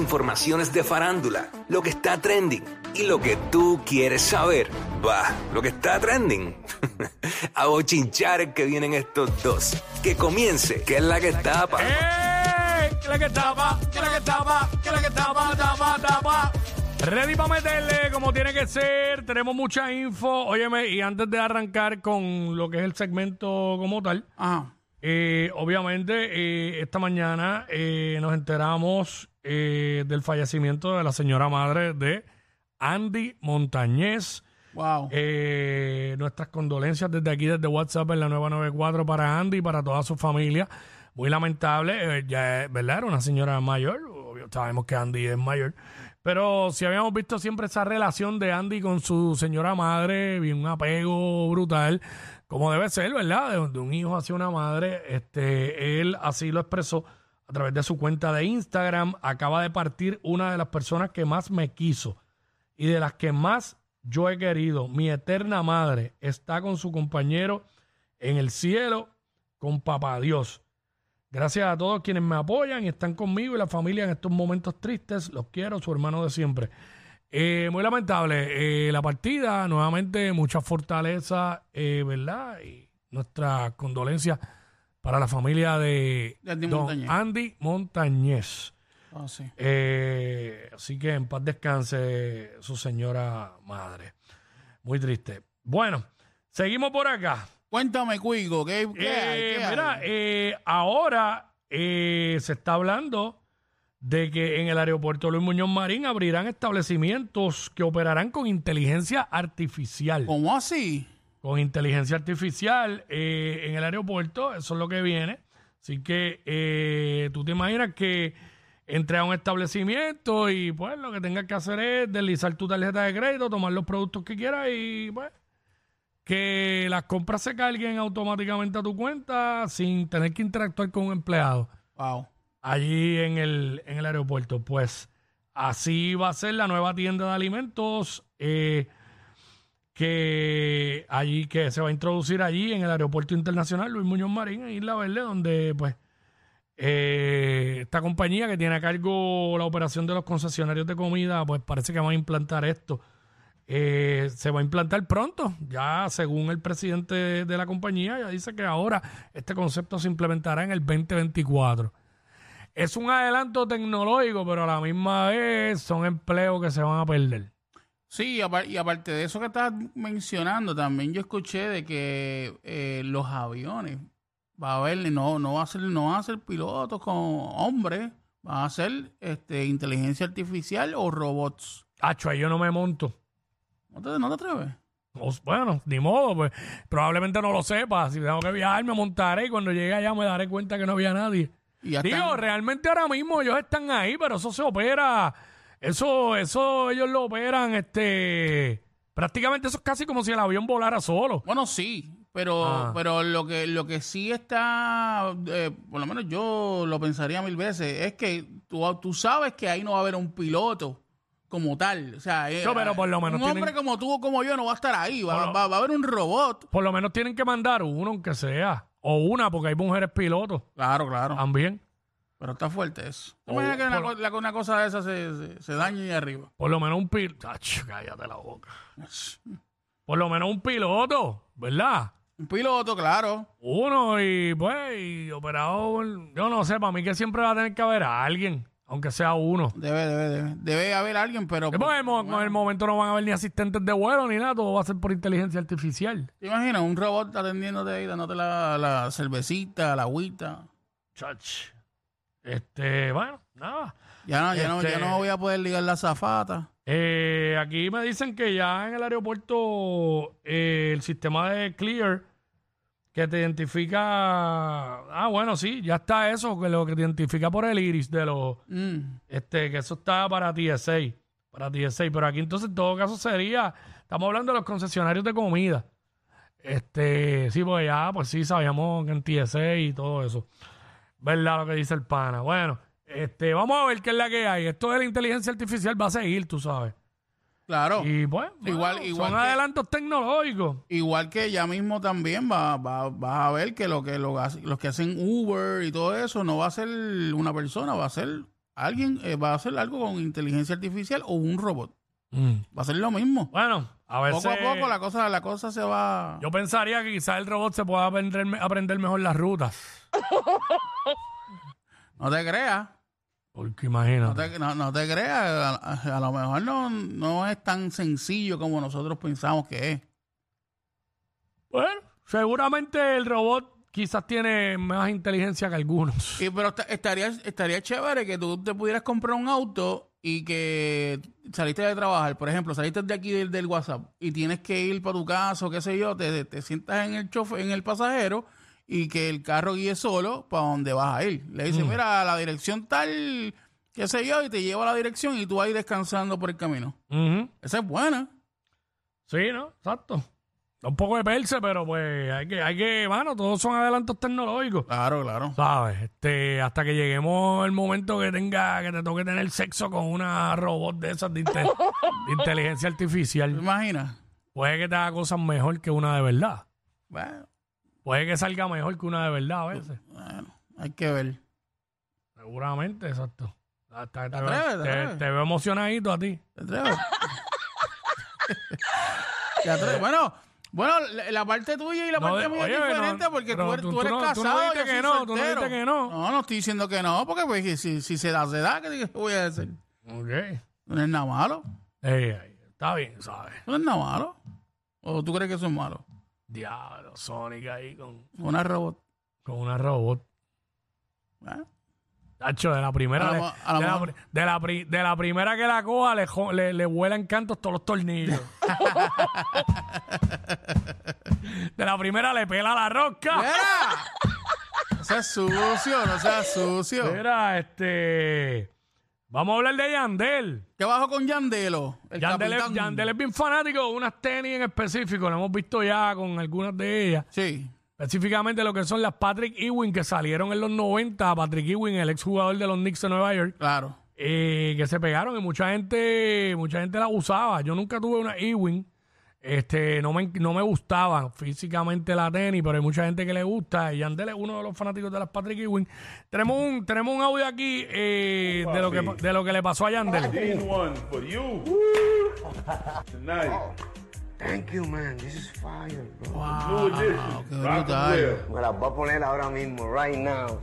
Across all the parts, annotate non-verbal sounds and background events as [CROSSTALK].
informaciones de farándula, lo que está trending y lo que tú quieres saber. Va, lo que está trending. [LAUGHS] A bochinchar que vienen estos dos. Que comience, que es la que tapa. ¡Eh! ¿Qué es la que tapa? ¿Qué es la que tapa? ¿Qué es la que tapa? Tapa, tapa. Ready para meterle como tiene que ser. Tenemos mucha info. Óyeme, y antes de arrancar con lo que es el segmento como tal, Ajá. Eh, obviamente eh, esta mañana eh, nos enteramos eh, del fallecimiento de la señora madre de Andy Montañez. Wow. Eh, nuestras condolencias desde aquí, desde WhatsApp en la nueva 94 para Andy y para toda su familia. Muy lamentable, eh, ya, es- ¿verdad? Era una señora mayor, obvio, sabemos que Andy es mayor, pero si habíamos visto siempre esa relación de Andy con su señora madre, bien un apego brutal, como debe ser, ¿verdad? De, un hijo hacia una madre, este, él así lo expresó a través de su cuenta de Instagram. Acaba de partir una de las personas que más me quiso y de las que más yo he querido. Mi eterna madre está con su compañero en el cielo, con papá Dios. Gracias a todos quienes me apoyan y están conmigo y la familia en estos momentos tristes. Los quiero, su hermano de siempre. Eh, muy lamentable eh, la partida. Nuevamente, mucha fortaleza, eh, ¿verdad? Y nuestra condolencia para la familia de Andy don Montañez. Andy Montañez. Ah, sí. Eh, así que en paz descanse su señora madre. Muy triste. Bueno, seguimos por acá. Cuéntame, Cuigo, ¿qué, qué hay? ¿Qué mira, eh, ahora eh, se está hablando de que en el aeropuerto Luis Muñoz Marín abrirán establecimientos que operarán con inteligencia artificial. ¿Cómo así? Con inteligencia artificial eh, en el aeropuerto, eso es lo que viene. Así que eh, tú te imaginas que entre a un establecimiento y pues lo que tengas que hacer es deslizar tu tarjeta de crédito, tomar los productos que quieras y pues que las compras se carguen automáticamente a tu cuenta sin tener que interactuar con un empleado Wow. Allí en el, en el aeropuerto. Pues así va a ser la nueva tienda de alimentos eh, que allí que se va a introducir allí en el aeropuerto internacional Luis Muñoz Marín en Isla Verde, donde pues eh, esta compañía que tiene a cargo la operación de los concesionarios de comida, pues parece que va a implantar esto. Eh, se va a implantar pronto, ya según el presidente de, la compañía, ya dice que ahora este concepto se implementará en el 2024. Es un adelanto tecnológico, pero a la misma vez son empleos que se van a perder. Sí, y apar- y aparte de eso que estás mencionando, también yo escuché de que eh, los aviones va a haber, no, no va a ser, no van a ser pilotos con hombres, van a ser este, inteligencia artificial o robots. Hacho, ahí yo no me monto. ¿No te, no te atreves? O- bueno, ni modo, pues probablemente no lo sepa. Si tengo que viajar, me montaré y cuando llegue allá me daré cuenta que no había nadie. Y ya Digo, están- realmente ahora mismo ellos están ahí, pero eso se opera. Eso, eso ellos lo operan, este. Prácticamente eso es casi como si el avión volara solo. Bueno, sí, pero, Ah. pero lo que lo que sí está, eh, por lo menos yo lo pensaría mil veces, es que tú, tú sabes que ahí no va a haber un piloto como tal. O sea, eh, No, pero por lo menos un hombre tienen- como tú o como yo no va a estar ahí, va, lo- va- va a haber un robot. Por lo menos tienen que mandar uno, aunque sea. O una, porque hay mujeres pilotos Claro, claro. también. Pero está fuerte eso. ¿Tú imaginas que una, por- co- la- una cosa de esa se, se, se dañe ahí arriba? Por lo menos un piloto. Cállate la boca. Por lo menos un piloto, ¿verdad? Un piloto, claro. Uno y pues, y operador. Yo no sé, para mí que siempre va a tener que haber a alguien, aunque sea uno. Debe, debe, debe. Debe haber alguien, pero... Después, en mo- en el momento no van a haber ni asistentes de vuelo ni nada, todo va a ser por inteligencia artificial. ¿Te imaginas un robot atendiéndote ahí, dándote la, la cervecita, la agüita? Chach. Este, bueno, nada. Ya no, ya, no, Este- ya no voy a poder ligar la zafata. Eh, aquí me dicen que ya en el aeropuerto eh, el sistema de Clear que te identifica. Ah, bueno, sí, ya está eso, que lo que te identifica por el iris de los. Mm. Este, que eso está para TSA. Para TSA. Pero aquí entonces en todo caso sería. Estamos hablando de los concesionarios de comida. Este, sí, pues ya, pues sí, sabíamos que en TSA y todo eso. ¿Verdad lo que dice el pana? Bueno, este, vamos a ver qué es la que hay. Esto de la inteligencia artificial va a seguir, tú sabes. Claro. Y pues, Igual- bueno, igual son que- adelantos tecnológicos. Igual que ya mismo también va, va, vas a ver que lo que lo, los que hacen Uber y todo eso no va a ser una persona, va a ser alguien eh, va a hacer algo con inteligencia artificial o un robot. Mm. Va a ser lo mismo. Bueno, a veces... Poco a poco la cosa, la cosa se va. Yo pensaría que quizás el robot se pueda aprender, aprender mejor las rutas. [LAUGHS] No te creas. Porque No imagínate. te, no, no te creas. A, a- a lo mejor no, no es tan sencillo como nosotros pensamos que es. Bueno, seguramente el robot quizás tiene más inteligencia que algunos. Y, pero esta- estaría, estaría chévere que tú te pudieras comprar un auto y que saliste de trabajar, por ejemplo, saliste de aquí del, del WhatsApp y tienes que ir para tu casa o qué sé yo, te, te sientas en el chofer, en el pasajero y que el carro guíe solo para donde vas a ir. Le dices, mira, la dirección tal, qué sé yo, y te lleva a la dirección y tú vas a ir descansando por el camino. Esa es buena. Sí, ¿no? Exacto. Un poco de perse, pero pues hay que, hay que, mano, todos son adelantos tecnológicos. Claro, claro. ¿Sabes? Este, hasta que lleguemos el momento que tenga, que te toque tener sexo con una robot de esas de, inte- [LAUGHS] de inteligencia ¿Te artificial, imaginas? puede que te haga cosas mejor que una de verdad. Bueno, Puede que salga mejor que una de verdad a veces. bueno, hay que ver. Seguramente, exacto. Hasta te, ¿Te veo, atreves? ¿Te atreves? te veo emocionadito a ti. ¿Te atreves? [LAUGHS] ¿Te atreves? Bueno, bueno, la, parte tuya y la No, parte mía oye, es diferente no, porque tú eres, tú- tú tú eres no- tú no casado. dijiste yo que no, tú no dijiste que no. No, no estoy diciendo que no, porque pues, si, si se da, se da, ¿qué voy a decir? Ok. No es nada malo. Ey, ey, está bien, ¿sabes? No es nada malo. ¿O tú crees que eso es malo? Diablo, Sonic ahí con, Una robot. con una robot. ¿eh? Tacho, de la primera, A lo le- mo- a lo de, la, mejor- pri- de, la pri- de la primera que la coja le, jo- le, le vuelan cantos todos los tornillos. [LAUGHS] de la primera le pela la rosca. ¡Mira! No seas sucio, no seas sucio. Mira, este. Vamos a hablar de Yandel. ¿Qué bajo con Yandelo? El Yandel es, capitán. Yandel es bien fanático de unas tenis en específico. Lo hemos visto ya con algunas de ellas. Sí. Específicamente lo que son las Patrick Ewing que salieron en los 90. Patrick Ewing, el exjugador de los Knicks de Nueva York. Claro. eh, que se pegaron y mucha gente mucha gente la usaba. Yo nunca tuve una Ewing. Este, no me, no me gustaba físicamente la tenis, pero hay mucha gente que le gusta. Y Yandel es uno de los fanáticos de las Patrick Ewing. Tenemos un, tenemos un audio aquí eh, de, lo que, de lo que le pasó a Yandel. [LAUGHS] Thank you, man. This is fire, bro. New edition. qué brutal. Me la voy a poner ahora mismo, right now.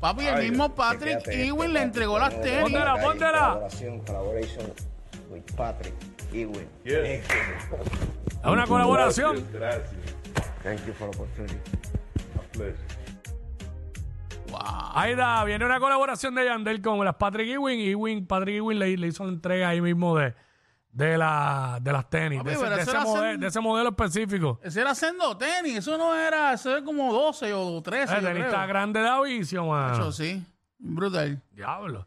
Papi, el Ay, mismo Patrick Chequéate Ewing le entregó las tenis. Hay póntela. Colaboración, collaboration with Patrick Ewing. Yes. Es una colaboración. Gracias. Thank you for the opportunity. My pleasure. Wow. Ahí está, viene una colaboración de Yandel con las Patrick Ewing. Ewing Patrick Ewing le, le hizo la entrega ahí mismo de, de, la, de las tenis, Papi, de, ese, pero de eso ese era modelo, hacer- de ese modelo específico. Ese era haciendo tenis, eso no era, eso era como 12 o 13. El yo tenista creo. grande de avicio, mano. Eso sí, brutal. Diablo.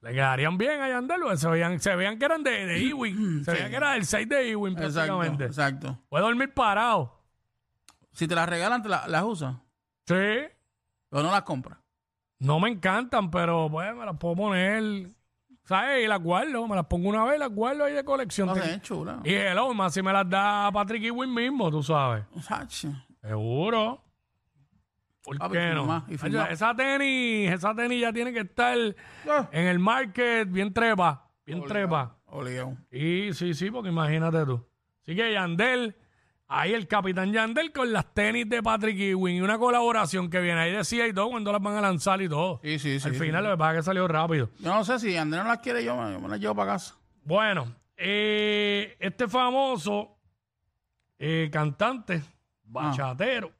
Le quedarían bien a Yandel, se veían, se veían que eran de, de [CLEARS THROAT] Ewing. Se veían que era del 6 de Ewing Exacto, prácticamente. exacto. Puede dormir parado. Si te las regalan, te la- las usas, Sí. pero no las compras. No me encantan, pero pues me las puedo poner. ¿Sabes? Y las guardo. Me las pongo una vez y las guardo ahí de colección. No sé, chula. Y hello, más si me las da Patrick Ewing mismo, tú sabes. Seguro. ¿Por Papi, qué no? firma, y firma. esa tenis, esa tenis ya tiene que estar Ah. en el market bien trepa. Bien trepa. Obligado. Y sí, sí, porque imagínate tú. Así que Yandel, ahí el capitán Yandel con las tenis de Patrick Ewing y una colaboración que viene ahí decía y todo cuando las van a lanzar y todo. Sí, sí, sí. Al sí. final lo que pasa es que salió rápido. Yo no sé si Andrés no las quiere, yo me, yo me las llevo para casa. Bueno, eh, este famoso eh, cantante, bachatero,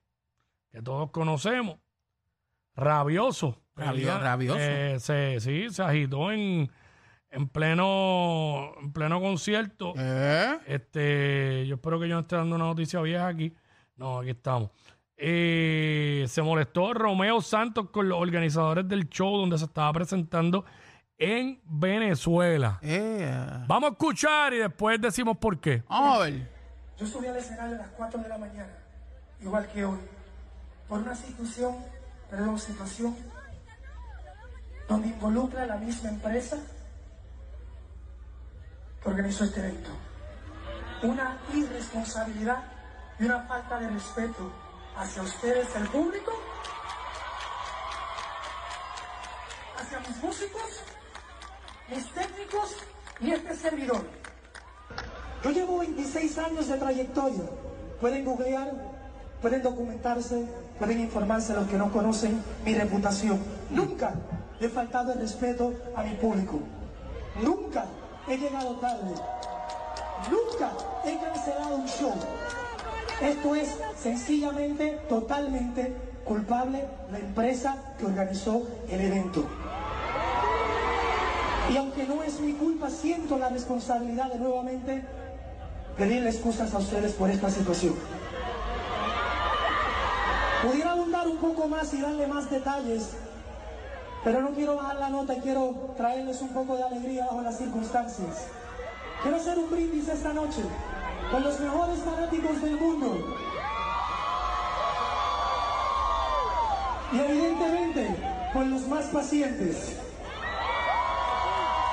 que todos conocemos, rabioso. Rabio- rabioso. eh, se, sí, se agitó en, en pleno en pleno concierto. ¿Eh? Este, yo espero que yo no esté dando una noticia vieja aquí. No, aquí estamos. Eh, se molestó Romeo Santos con los organizadores del show donde se estaba presentando en Venezuela. Eh. Vamos a escuchar y después decimos por qué. Vamos a ver. Yo subí al escenario a las 4 de la mañana, igual que hoy, por una situación, perdón, situación donde involucra a la misma empresa que organizó este evento. Una irresponsabilidad y una falta de respeto hacia ustedes, el público, hacia mis músicos, mis técnicos y este servidor. Yo llevo 26 años de trayectoria. Pueden googlear, pueden documentarse, pueden informarse los que no conocen mi reputación. Nunca he faltado el respeto a mi público. Nunca he llegado tarde. Nunca he cancelado un show. Esto es sencillamente, totalmente culpable la empresa que organizó el evento. Y aunque no es mi culpa, siento la responsabilidad de nuevamente pedirle excusas a ustedes por esta situación. Poco más y darle más detalles, pero no quiero bajar la nota quiero traerles un poco de alegría bajo las circunstancias. Quiero hacer un brindis esta noche con los mejores fanáticos del mundo. Y evidentemente con los más pacientes.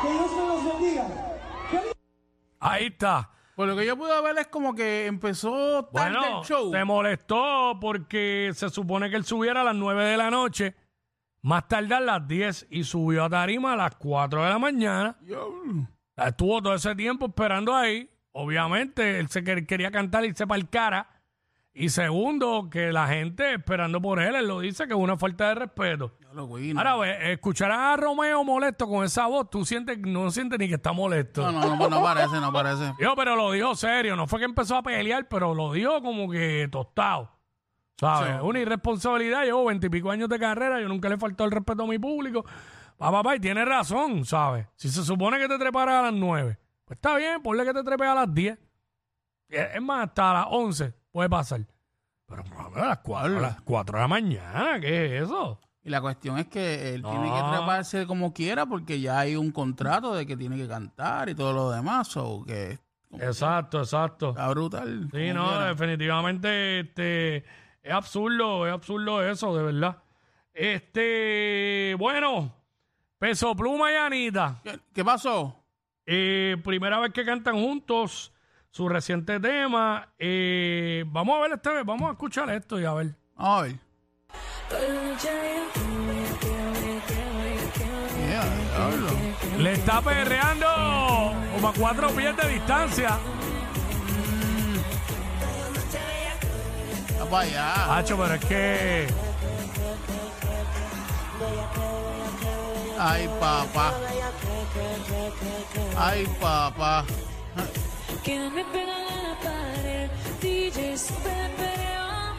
Que Dios me los bendiga. Ahí está. Por lo que yo pude ver es como que empezó tarde Bueno, el show. se molestó porque se supone que él subiera a las 9 de la noche, más tarde a las 10 y subió a tarima a las 4 de la mañana. Yo- Estuvo todo ese tiempo esperando ahí. Obviamente, él se quer- quería cantar y irse para el cara. Y segundo, que la gente esperando por él, él lo dice que es una falta de respeto. Ahora, ve, escuchar a Romeo molesto con esa voz, tú sientes, no sientes ni que está molesto. No, no, no, no parece, no parece. Yo, pero lo dijo serio, no fue que empezó a pelear, pero lo dijo como que tostado. ¿Sabes? Sí. Una irresponsabilidad. Llevo veintipico años de carrera, yo nunca le faltado el respeto a mi público. Pa, papá, y tiene razón, ¿sabes? Si se supone que te treparas a las nueve, pues está bien, ponle que te trepes a las diez. Es es más, hasta a las once puede pasar. Pero mami, a las cuatro, a las cuatro de la mañana, ¿qué es eso? Y la cuestión es que él No. tiene que treparse como quiera porque ya hay un contrato de que tiene que cantar y todo lo demás. O que Exacto, exacto. está brutal. Sí, no, quiera. definitivamente este, es absurdo, es absurdo eso, de verdad. Este, bueno, Peso Pluma y Anita, ¿Qué, qué pasó? eh, primera vez que cantan juntos su reciente tema. eh, vamos a ver este, vamos a escuchar esto y a ver. A ver. Yeah. Le está perreando como a cuatro pies de distancia. Está para allá. Hacho, pero es que Ay, papá. Ay, papá. Que me a la pared, DJ sube perreo.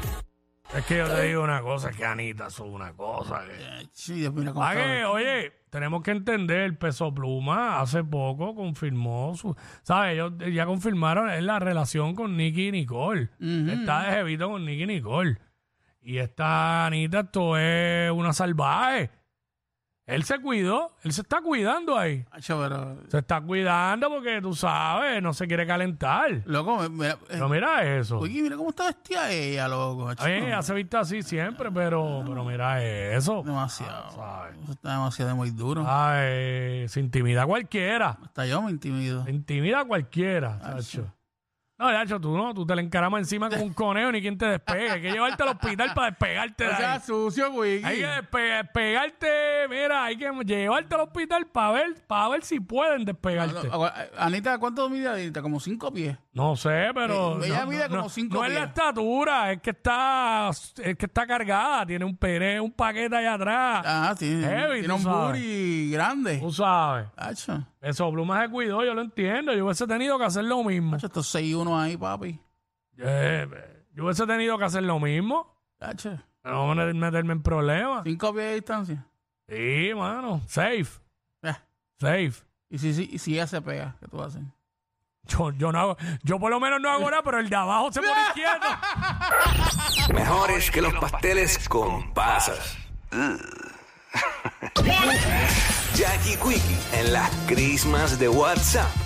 es que yo te digo una cosa, es que Anita es una cosa que Eh, Sí, Dios, que, oye, tenemos que entender, Peso Pluma hace poco confirmó su, ¿sabes? Ellos ya confirmaron es la relación con Nicky y Nicole. Está de jevito con Nicky y Nicole. Y esta Anita, esto es una salvaje. Él se cuidó, él se está cuidando ahí. Hacho, pero. Se está cuidando porque tú sabes, no se quiere calentar. Loco, me- mira. eh, Pero mira eso. Oye, mira cómo está vestida ella, loco. hacho. A mí ella se viste así siempre, pero, pero mira eso. Demasiado. ¿sabes? Eso está demasiado muy duro. Ay, se intimida cualquiera. Hasta yo me intimido. Se intimida cualquiera, chacho. No, chacho, tú no, tú te le encaramas encima como un conejo ni quien te despegue. Hay que llevarte al hospital para despegarte de O sea, ahí. sucio, güey. Hay que despe- despegarte, mira, hay que llevarte al hospital para ver, para ver si pueden despegarte. No, Anita, ¿cuánto mide Anita? Como cinco pies. Sé, pero. Eh, ella no, mide no, como cinco no es la estatura, es que está, es que está cargada, tiene un pere, un paquete allá atrás. Ah, tiene, Heavy, tiene un booty grande. Tú sabes. Hacho, Eso, Pluma se cuidó, yo lo entiendo. Yo hubiese tenido que hacer lo mismo. hacho, estos 6-1 ahí, papi. Eh, yo hubiese tenido que hacer lo mismo. Hacho, No meter- meterme en problemas. cinco pies de distancia. Sí, mano. Safe. Eh, Safe. Y si, si, si ella se pega, ¿qué tú haces? Yo, yo no hago, yo por lo menos no hago nada, pero el de abajo se pone quieto. Mejores que los pasteles con pasas. [LAUGHS] Jackie Quickie en las crismas de WhatsApp